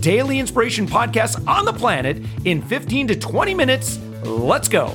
daily inspiration podcast on the planet in 15 to 20 minutes. Let's go.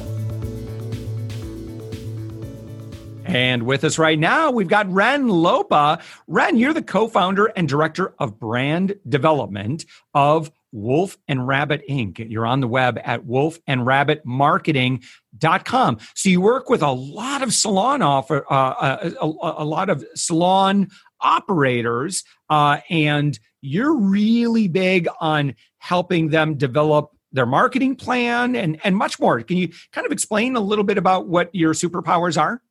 And with us right now, we've got Ren Lopa. Ren, you're the co founder and director of brand development of Wolf and Rabbit Inc. You're on the web at wolfandrabbitmarketing.com. So you work with a lot of salon offer, uh, uh a, a, a, lot of salon operators, uh, and you're really big on helping them develop their marketing plan and, and much more. Can you kind of explain a little bit about what your superpowers are?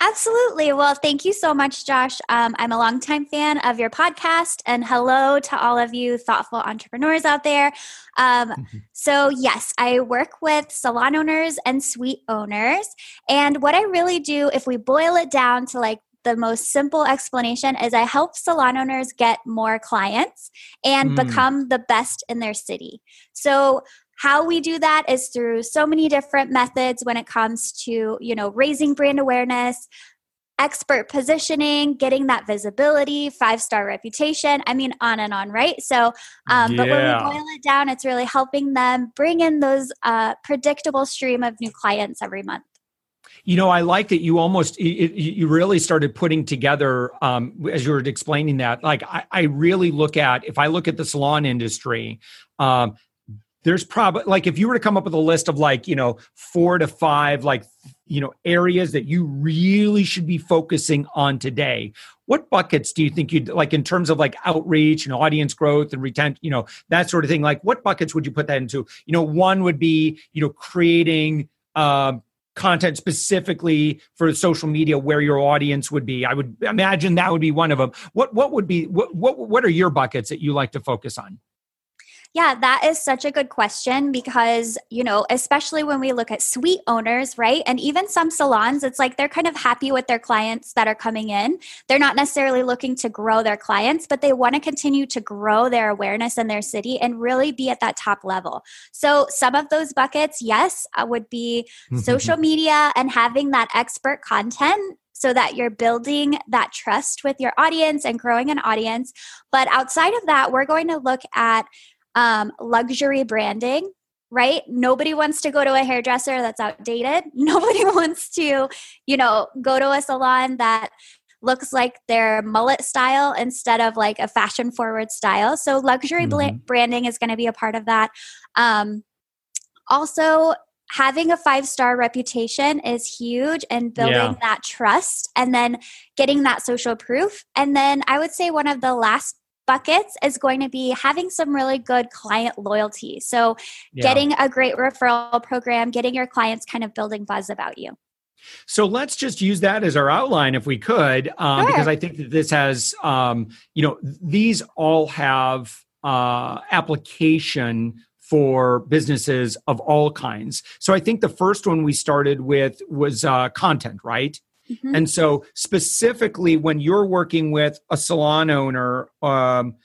Absolutely. Well, thank you so much, Josh. Um, I'm a longtime fan of your podcast, and hello to all of you thoughtful entrepreneurs out there. Um, mm-hmm. So, yes, I work with salon owners and suite owners. And what I really do, if we boil it down to like the most simple explanation is I help salon owners get more clients and mm. become the best in their city. So how we do that is through so many different methods when it comes to, you know, raising brand awareness, expert positioning, getting that visibility, five star reputation. I mean, on and on, right? So, um, yeah. but when we boil it down, it's really helping them bring in those uh, predictable stream of new clients every month. You know, I like that you almost you really started putting together um, as you were explaining that. Like, I, I, really look at if I look at the salon industry. Um, there's probably like if you were to come up with a list of like you know four to five like you know areas that you really should be focusing on today what buckets do you think you'd like in terms of like outreach and audience growth and retention you know that sort of thing like what buckets would you put that into you know one would be you know creating um, content specifically for social media where your audience would be. I would imagine that would be one of them. What what would be what what, what are your buckets that you like to focus on yeah, that is such a good question because, you know, especially when we look at suite owners, right? And even some salons, it's like they're kind of happy with their clients that are coming in. They're not necessarily looking to grow their clients, but they want to continue to grow their awareness in their city and really be at that top level. So, some of those buckets, yes, uh, would be social media and having that expert content so that you're building that trust with your audience and growing an audience. But outside of that, we're going to look at um, luxury branding right? Nobody wants to go to a hairdresser that's outdated. Nobody wants to, you know, go to a salon that looks like their mullet style instead of like a fashion forward style. So luxury mm-hmm. branding is going to be a part of that. Um, also, having a five star reputation is huge and building yeah. that trust and then getting that social proof. And then I would say one of the last buckets is going to be having some really good client loyalty. So, yeah. getting a great referral program, getting your clients kind of building buzz about you. So let's just use that as our outline, if we could, um, sure. because I think that this has, um, you know, these all have uh, application for businesses of all kinds. So I think the first one we started with was uh, content, right? Mm-hmm. And so, specifically, when you're working with a salon owner, um,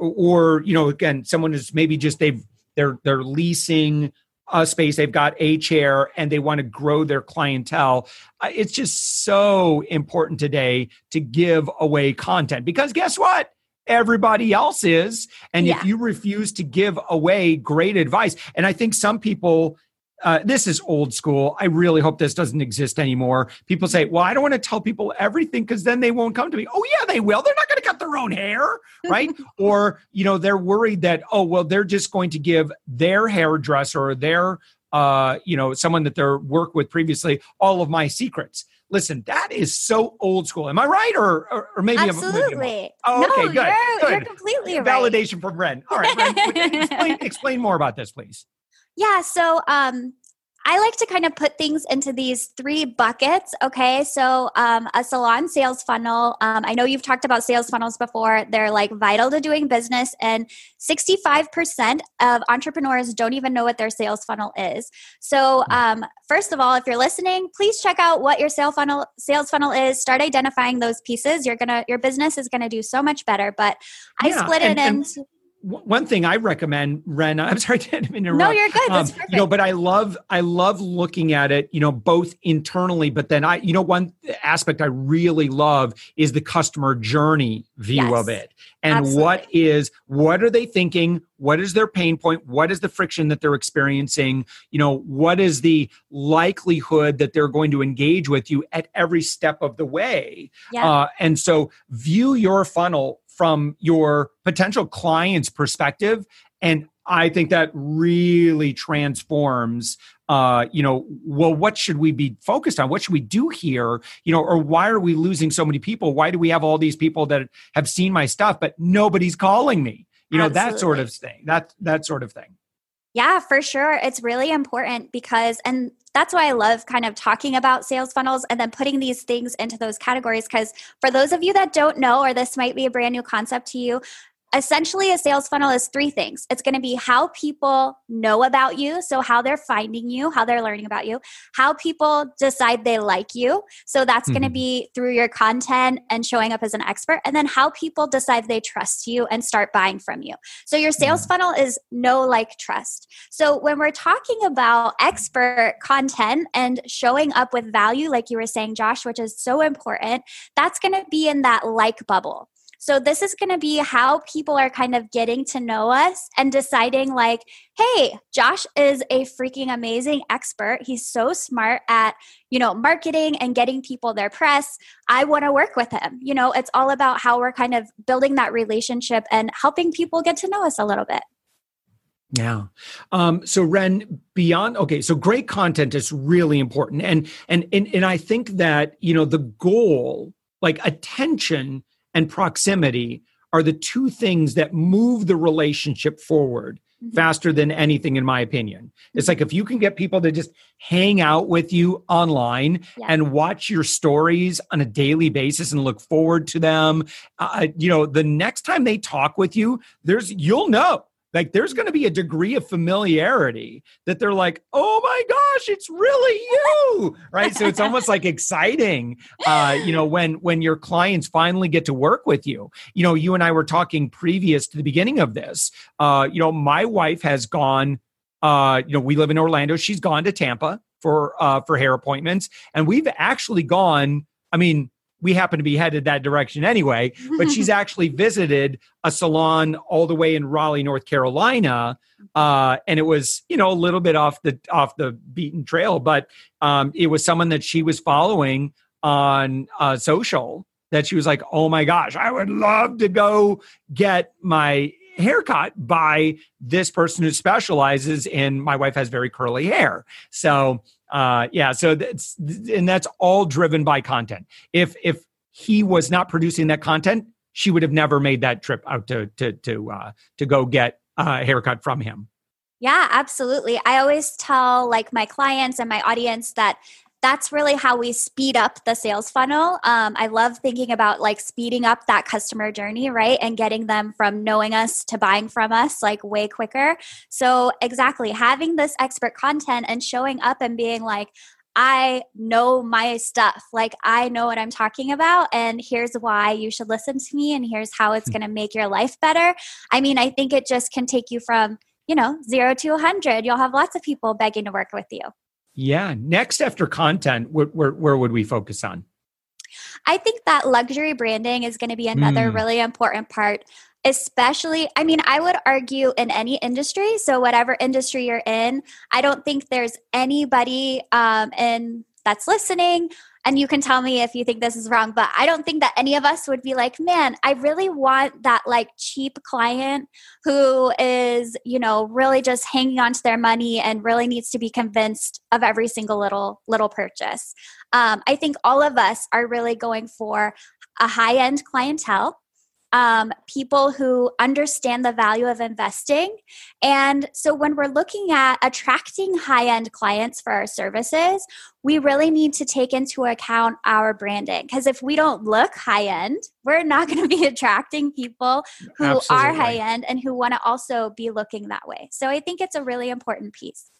or you know, again, someone is maybe just they've they're they're leasing a space, they've got a chair, and they want to grow their clientele. It's just so important today to give away content because guess what? everybody else is. And yeah. if you refuse to give away great advice, and I think some people uh, this is old school. I really hope this doesn't exist anymore. People say, well, I don't want to tell people everything because then they won't come to me. Oh, yeah, they will. They're not going to cut their own hair, right? or, you know, they're worried that, oh, well, they're just going to give their hairdresser or their, uh, you know, someone that they're worked with previously all of my secrets. Listen, that is so old school. Am I right? Or, or, or maybe Absolutely. I'm, maybe oh, okay, no, good. You're, good. you're completely right. Validation from Ren. All right, Ren, explain, explain more about this, please. Yeah. So, um, I like to kind of put things into these three buckets. Okay. So, um, a salon sales funnel. Um, I know you've talked about sales funnels before. They're like vital to doing business, and 65% of entrepreneurs don't even know what their sales funnel is. So, um, first of all, if you're listening, please check out what your sales funnel sales funnel is. Start identifying those pieces. You're gonna your business is gonna do so much better. But I yeah, split and, it into one thing I recommend, Ren. I'm sorry to interrupt. No, you're good. That's um. You know, but I love I love looking at it. You know, both internally, but then I, you know, one aspect I really love is the customer journey view yes, of it, and absolutely. what is what are they thinking? What is their pain point? What is the friction that they're experiencing? You know, what is the likelihood that they're going to engage with you at every step of the way? Yeah. Uh, and so, view your funnel from your potential client's perspective. And i think that really transforms uh, you know well what should we be focused on? What should we do here? You know or why are we losing so many people? Why do we have all these people that have seen my stuff but nobody's calling me? You know Absolutely. that sort of thing. That that sort of thing. Yeah, for sure. It's really important because, and that's why I love kind of talking about sales funnels and then putting these things into those categories. Because for those of you that don't know, or this might be a brand new concept to you, essentially a sales funnel is three things. It's going to be how people know about you so how they're finding you how they're learning about you how people decide they like you. So that's mm-hmm. going to be through your content and showing up as an expert and then how people decide they trust you and start buying from you. So your sales mm-hmm. funnel is know like trust. So when we're talking about expert content and showing up with value like you were saying josh which is so important that's going to be in that like bubble so this is going to be how people are kind of getting to know us and deciding like, hey, Josh is a freaking amazing expert. He's so smart at, you know, marketing and getting people their press. I want to work with him. You know, it's all about how we're kind of building that relationship and helping people get to know us a little bit. Yeah. Um, so Ren, beyond okay, so great content is really important. And and and and I think that, you know, the goal, like attention and proximity are the two things that move the relationship forward mm-hmm. faster than anything in my opinion it's like if you can get people to just hang out with you online yeah. and watch your stories on a daily basis and look forward to them uh, you know the next time they talk with you there's you'll know like there's going to be a degree of familiarity that they're like oh my gosh it's really you right? So it's almost like exciting uh you know when when your clients finally get to work with you. You know you and i were talking previous to the beginning of this uh you know my wife has gone uh you know we live in orlando. She's gone to tampa for uh for hair appointments. And we've actually gone i mean we happen to be headed that direction anyway. But she's actually visited a salon all the way in Raleigh, North Carolina, uh, and it was you know a little bit off the off the beaten trail, but um, it was someone that she was following on uh, social that she was like, "Oh my gosh, I would love to go get my haircut by this person who specializes in my wife has very curly hair so uh, yeah so that's and that's all driven by content. If if he was not producing that content she would have never made that trip out to to to uh, to go get a haircut from him. Yeah absolutely. I always tell like my clients and my audience that that's really how we speed up the sales funnel. Um, I love thinking about like speeding up that customer journey, right? And getting them from knowing us to buying from us like way quicker. So, exactly, having this expert content and showing up and being like, I know my stuff. Like, I know what I'm talking about, and here's why you should listen to me, and here's how it's hmm. going to make your life better. I mean, I think it just can take you from, you know, zero to 100. You'll have lots of people begging to work with you. Yeah. Next, after content, where, where, where would we focus on? I think that luxury branding is going to be another mm. really important part especially i mean i would argue in any industry so whatever industry you're in i don't think there's anybody um, in that's listening and you can tell me if you think this is wrong but i don't think that any of us would be like man i really want that like cheap client who is you know really just hanging on to their money and really needs to be convinced of every single little little purchase. Um, i think all of us are really going for a high end clientele um, people who understand the value of investing. And so when we're looking at attracting high end clients for our services, we really need to take into account our branding. Because if we don't look high end, we're not going to be attracting people who Absolutely. are high end and who want to also be looking that way. So I think it's a really important piece.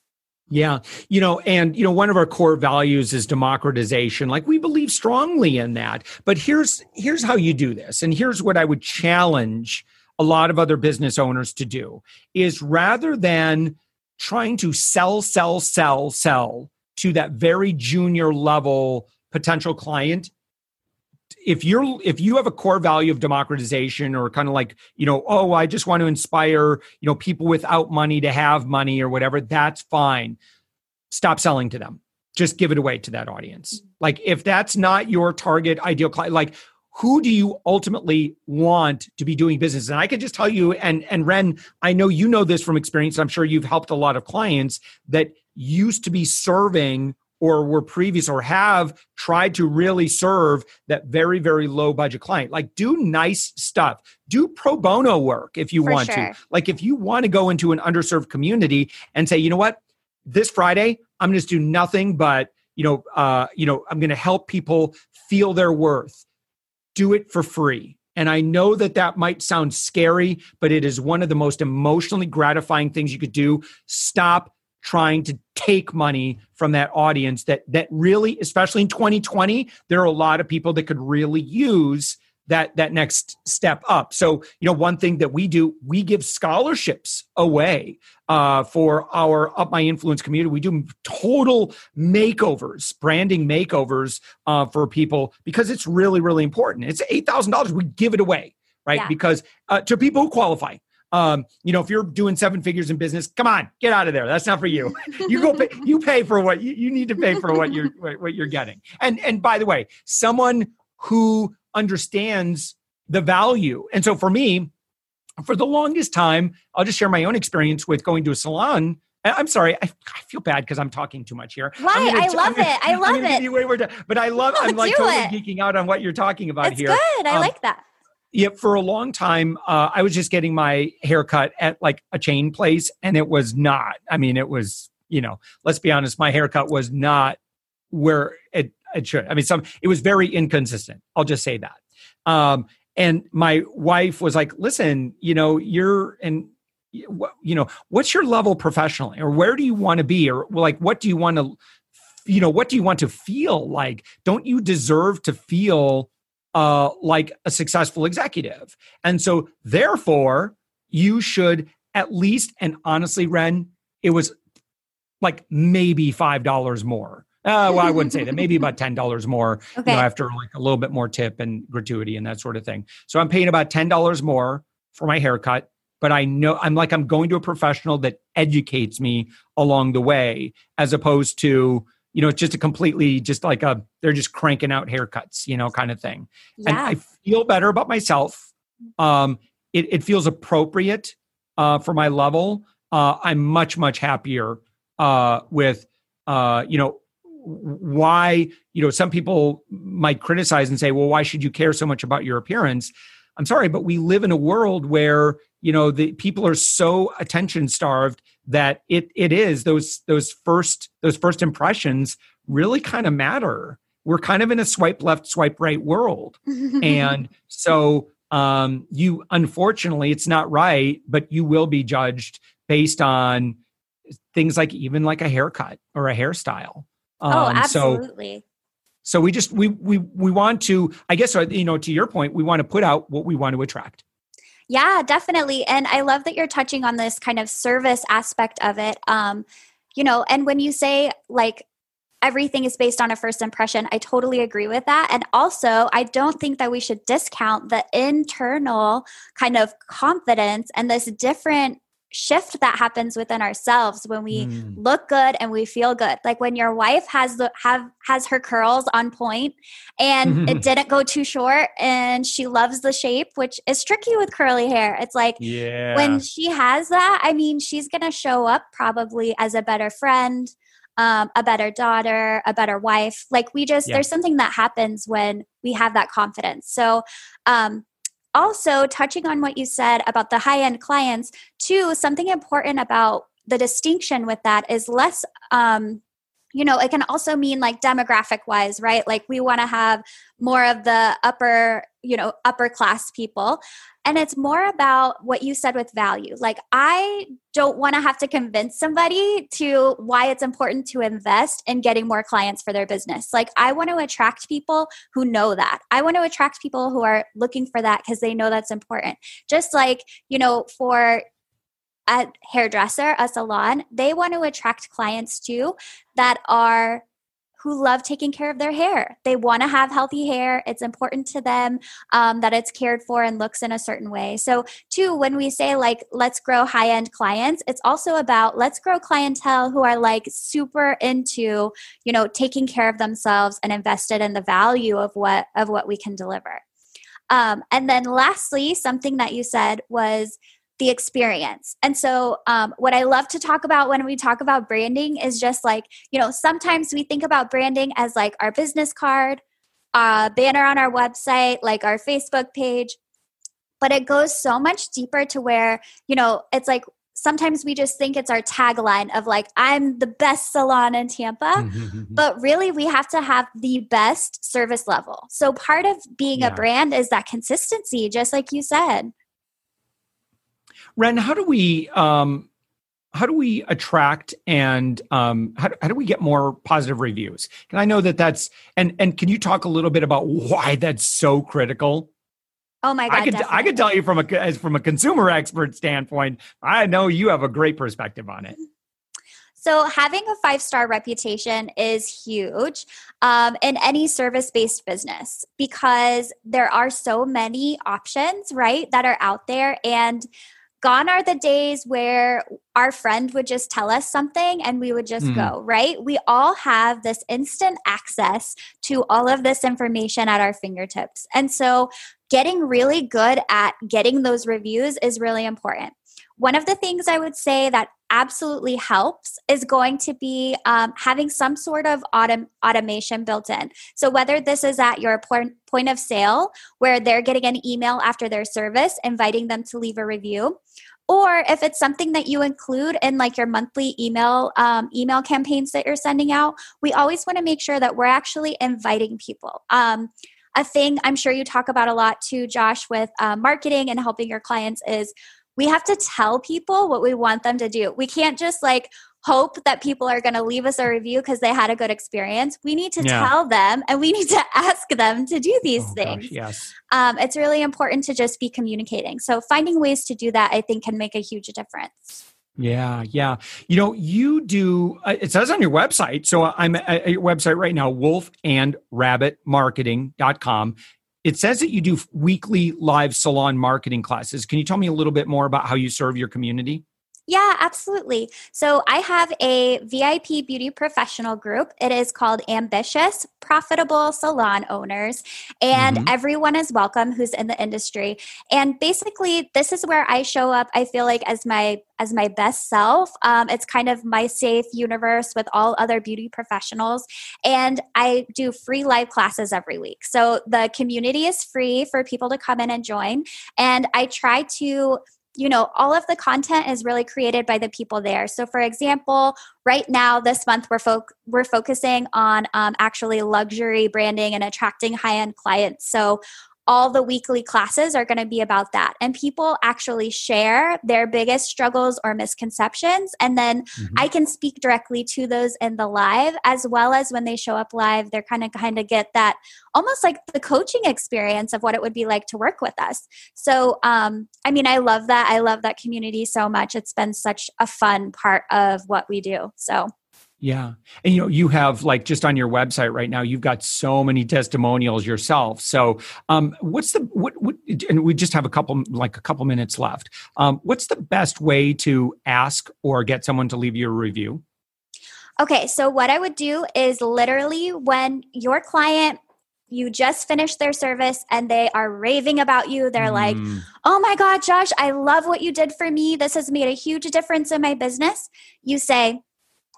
Yeah. You know, and, you know, one of our core values is democratization. Like we believe strongly in that. But here's, here's how you do this. And here's what I would challenge a lot of other business owners to do is rather than trying to sell, sell, sell, sell to that very junior level potential client, if you're if you have a core value of democratization or kind of like you know oh i just want to inspire you know people without money to have money or whatever that's fine. Stop selling to them. Just give it away to that audience. Mm-hmm. like if that's not your target ideal client like who do you ultimately want to be doing business? And i can just tell you and and ren i know you know this from experience i'm sure you've helped a lot of clients that used to be serving or were previous or have tried to really serve that very very low budget client. Like do nice stuff. Do pro bono work if you For want sure. to like if you want to go into an underserved community and say you know what? This friday i'm going to do nothing but you know uh you know i'm going to help people feel their worth. Do it for free. And I know that that might sound scary, but it is one of the most emotionally gratifying things you could do. Stop trying to take money from that audience that that really especially in 2020 there are a lot of people that could really use that that next step up. So you know one thing that we do we give scholarships away uh, for our up my influence community. We do total makeovers branding makeovers uh, for people because it's really really important. It's $8000 we give it away right? Yeah. because uh, to people who qualify um, you know, if you're doing seven figures in business, come on, get out of there. That's not for you. You go pay, you pay for what you, you need to pay for what you're what you're getting. And and by the way, someone who understands the value. And so for me, for the longest time, I'll just share my own experience with going to a salon. I'm sorry, I, I feel bad because I'm talking too much here. Why? I love gonna, it. I love it. but I love. I'm like totally it. geeking out on what you're talking about it's here. Good. I um, like that yeah, for a long time, uh, I was just getting my haircut at like a chain place, and it was not. I mean, it was, you know, let's be honest, my haircut was not where it, it should. I mean, some it was very inconsistent. I'll just say that. Um, and my wife was like, "Listen, you know, you're and you know, what's your level professionally, or where do you want to be, or like, what do you want to, you know, what do you want to feel like? Don't you deserve to feel?" Uh, like a successful executive. And so, therefore, you should at least, and honestly, Ren, it was like maybe $5 more. Uh, well, I wouldn't say that. Maybe about ten dollars more, okay. you know, after like a little bit more tip and gratuity and that sort of thing. So I'm paying about ten dollars more for my haircut, but I know I'm like I'm going to a professional that educates me along the way, as opposed to you know, it's just a completely just like a they're just cranking out haircuts, you know, kind of thing. Yeah. And I feel better about myself. Um, it, it feels appropriate uh, for my level. Uh, I'm much much happier uh, with uh, you know why you know some people might criticize and say, well, why should you care so much about your appearance? I'm sorry, but we live in a world where you know the people are so attention starved that it it is those those first those first impressions really kind of matter. We're kind of in a swipe left swipe right world. And so um you unfortunately it's not right but you will be judged based on things like even like a haircut or a hairstyle. Oh, um, oh absolutely. So, so we just we we we want to i guess uh, you know to your point we want to put out what we want to attract yeah, definitely. And I love that you're touching on this kind of service aspect of it. Um, you know, and when you say like everything is based on a first impression, I totally agree with that. And also, I don't think that we should discount the internal kind of confidence and this different shift that happens within ourselves when we mm. look good and we feel good like when your wife has the have has her curls on point and it didn't go too short and she loves the shape which is tricky with curly hair it's like yeah. when she has that i mean she's gonna show up probably as a better friend um, a better daughter a better wife like we just yeah. there's something that happens when we have that confidence so um, also touching on what you said about the high end clients too something important about the distinction with that is less um, you know it can also mean like demographic wise right? Like we want to have more of the upper you know upper class people and it's more about what you said with value. Like i don't want to have to convince somebody to why it's important to invest in getting more clients for their business. Like i want to attract people who know that. I want to attract people who are looking for that because they know that's important. Just like you know for a hairdresser, a salon, they want to attract clients too that are who love taking care of their hair. They want to have healthy hair. It's important to them um, that it's cared for and looks in a certain way. So, two, when we say like, let's grow high end clients, it's also about let's grow clientele who are like super into, you know, taking care of themselves and invested in the value of what of what we can deliver. Um, and then lastly, something that you said was the experience. And so, um, what I love to talk about when we talk about branding is just like, you know, sometimes we think about branding as like our business card, a banner on our website, like our Facebook page. But it goes so much deeper to where, you know, it's like sometimes we just think it's our tagline of like, I'm the best salon in Tampa. but really, we have to have the best service level. So, part of being yeah. a brand is that consistency, just like you said. Ren, how do we um, how do we attract and um, how, how do we get more positive reviews? And I know that that's and and can you talk a little bit about why that's so critical? Oh my god! I could definitely. I could tell you from a as from a consumer expert standpoint. I know you have a great perspective on it. So, having a five star reputation is huge um, in any service based business because there are so many options, right, that are out there. And gone are the days where our friend would just tell us something and we would just mm. go, right? We all have this instant access to all of this information at our fingertips. And so, getting really good at getting those reviews is really important. One of the things I would say that absolutely helps is going to be um, having some sort of autom- automation built in. So, whether this is at your point, point of sale, where they're getting an email after their service inviting them to leave a review, or if it's something that you include in like your monthly email um, email campaigns that you're sending out we always want to make sure that we're actually inviting people um, a thing i'm sure you talk about a lot too josh with uh, marketing and helping your clients is we have to tell people what we want them to do. We can't just like hope that people are going to leave us a review because they had a good experience. We need to yeah. tell them and we need to ask them to do these oh, things. Gosh, yes. Um, it's really important to just be communicating. So finding ways to do that, I think, can make a huge difference. Yeah, yeah. You know, you do, uh, it says on your website. So I'm at your website right now, wolfandrabbitmarketing.com it says that you do weekly live salon marketing classes. Can you tell me a little bit more about how you serve your community? Yeah, absolutely. So I have a VIP beauty professional group. It is called Ambitious Profitable Salon Owners, and mm-hmm. everyone is welcome who's in the industry. And basically, this is where I show up. I feel like as my as my best self. Um, it's kind of my safe universe with all other beauty professionals. And I do free live classes every week. So the community is free for people to come in and join. And I try to you know all of the content is really created by the people there. So for example right now this month we're fo- we're focusing on um, actually luxury branding and attracting high end clients. So all the weekly classes are going to be about that. And people actually share their biggest struggles or misconceptions. And then mm-hmm. I can speak directly to those in the live, as well as when they show up live, they're kind of kind of get that almost like the coaching experience of what it would be like to work with us. So, um, I mean, I love that. I love that community so much. It's been such a fun part of what we do. So, yeah. And you know, you have like just on your website right now, you've got so many testimonials yourself. So, um, what's the, what, what, and we just have a couple, like a couple minutes left. Um, what's the best way to ask or get someone to leave you a review? Okay. So, what I would do is literally when your client you just finished their service and they are raving about you. They're mm. like, oh my God, Josh, I love what you did for me. This has made a huge difference in my business. You say,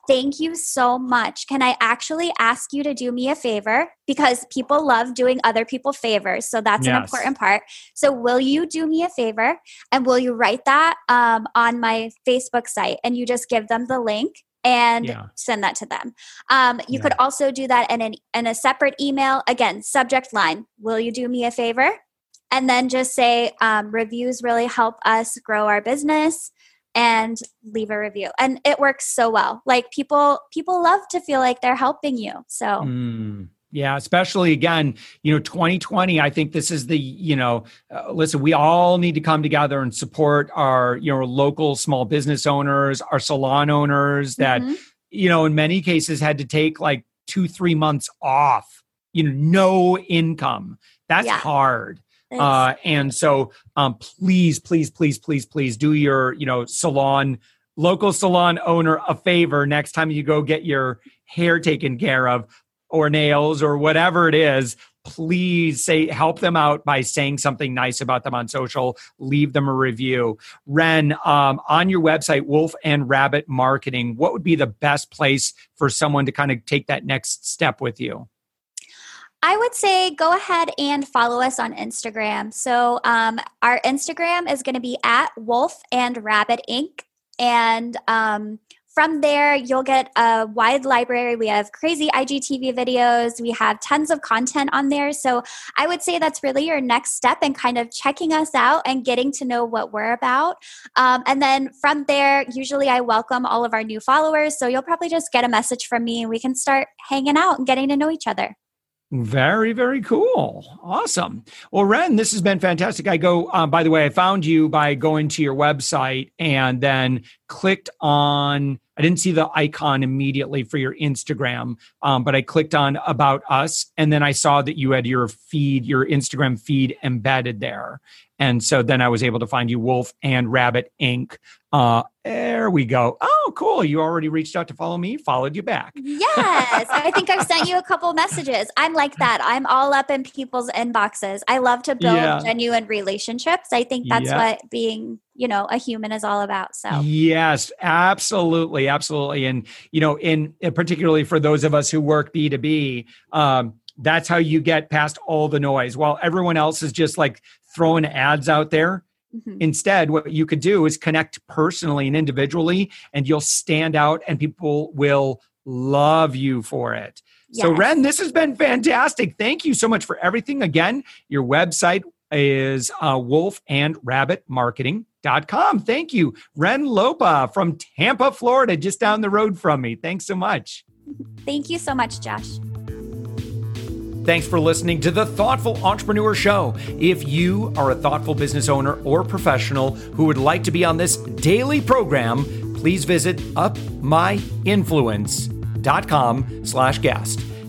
Thank you so much. Can I actually ask you to do me a favor? Because people love doing other people favors. So that's yes. an important part. So, will you do me a favor and will you write that um, on my Facebook site and you just give them the link? and yeah. send that to them. Um, you yeah. could also do that in, an, in a separate email. Again, subject line Will you do me a favor? And then just say, um, Reviews really help us grow our business and leave a review. And it works so well. Like people people love to feel like they're helping you so. Mm, yeah especially again you know 2020 i think this is the you know uh, listen we all need to come together and support our you know local small business owners our salon owners that mm-hmm. you know in many cases had to take like two three months off you know no income. That's yeah. hard uh, and so, um, please, please, please, please, please do your, you know, salon, local salon owner a favor next time you go get your hair taken care of or nails or whatever it is. Please say help them out by saying something nice about them on social. Leave them a review. Ren, um, on your website, Wolf and Rabbit Marketing, what would be the best place for someone to kind of take that next step with you? I would say go ahead and follow us on Instagram. So um, our Instagram is going to be at Wolf and Rabbit Inc. And um, from there, you'll get a wide library. We have crazy IGTV videos. We have tons of content on there. So I would say that's really your next step in kind of checking us out and getting to know what we're about. Um, and then from there, usually I welcome all of our new followers. So you'll probably just get a message from me and we can start hanging out and getting to know each other. Very, very cool. Awesome. Well, Ren, this has been fantastic. I go, um, by the way, I found you by going to your website and then clicked on, I didn't see the icon immediately for your Instagram, um, but I clicked on About Us and then I saw that you had your feed, your Instagram feed embedded there. And so then I was able to find you Wolf and Rabbit Inc. Uh, there we go. Oh, cool. You already reached out to follow me, followed you back. Yes. I think I've sent you a couple messages. I'm like that. I'm all up in people's inboxes. I love to build yeah. genuine relationships. I think that's yeah. what being, you know, a human is all about. So, yes, absolutely. Absolutely. And, you know, in particularly for those of us who work B2B, um, that's how you get past all the noise while everyone else is just like throwing ads out there Mm-hmm. Instead, what you could do is connect personally and individually, and you'll stand out, and people will love you for it. Yes. So, Ren, this has been fantastic. Thank you so much for everything. Again, your website is uh, wolf and rabbit marketing.com. Thank you, Ren Lopa from Tampa, Florida, just down the road from me. Thanks so much. Thank you so much, Josh. Thanks for listening to the Thoughtful Entrepreneur Show. If you are a thoughtful business owner or professional who would like to be on this daily program, please visit upmyinfluence.com slash guest.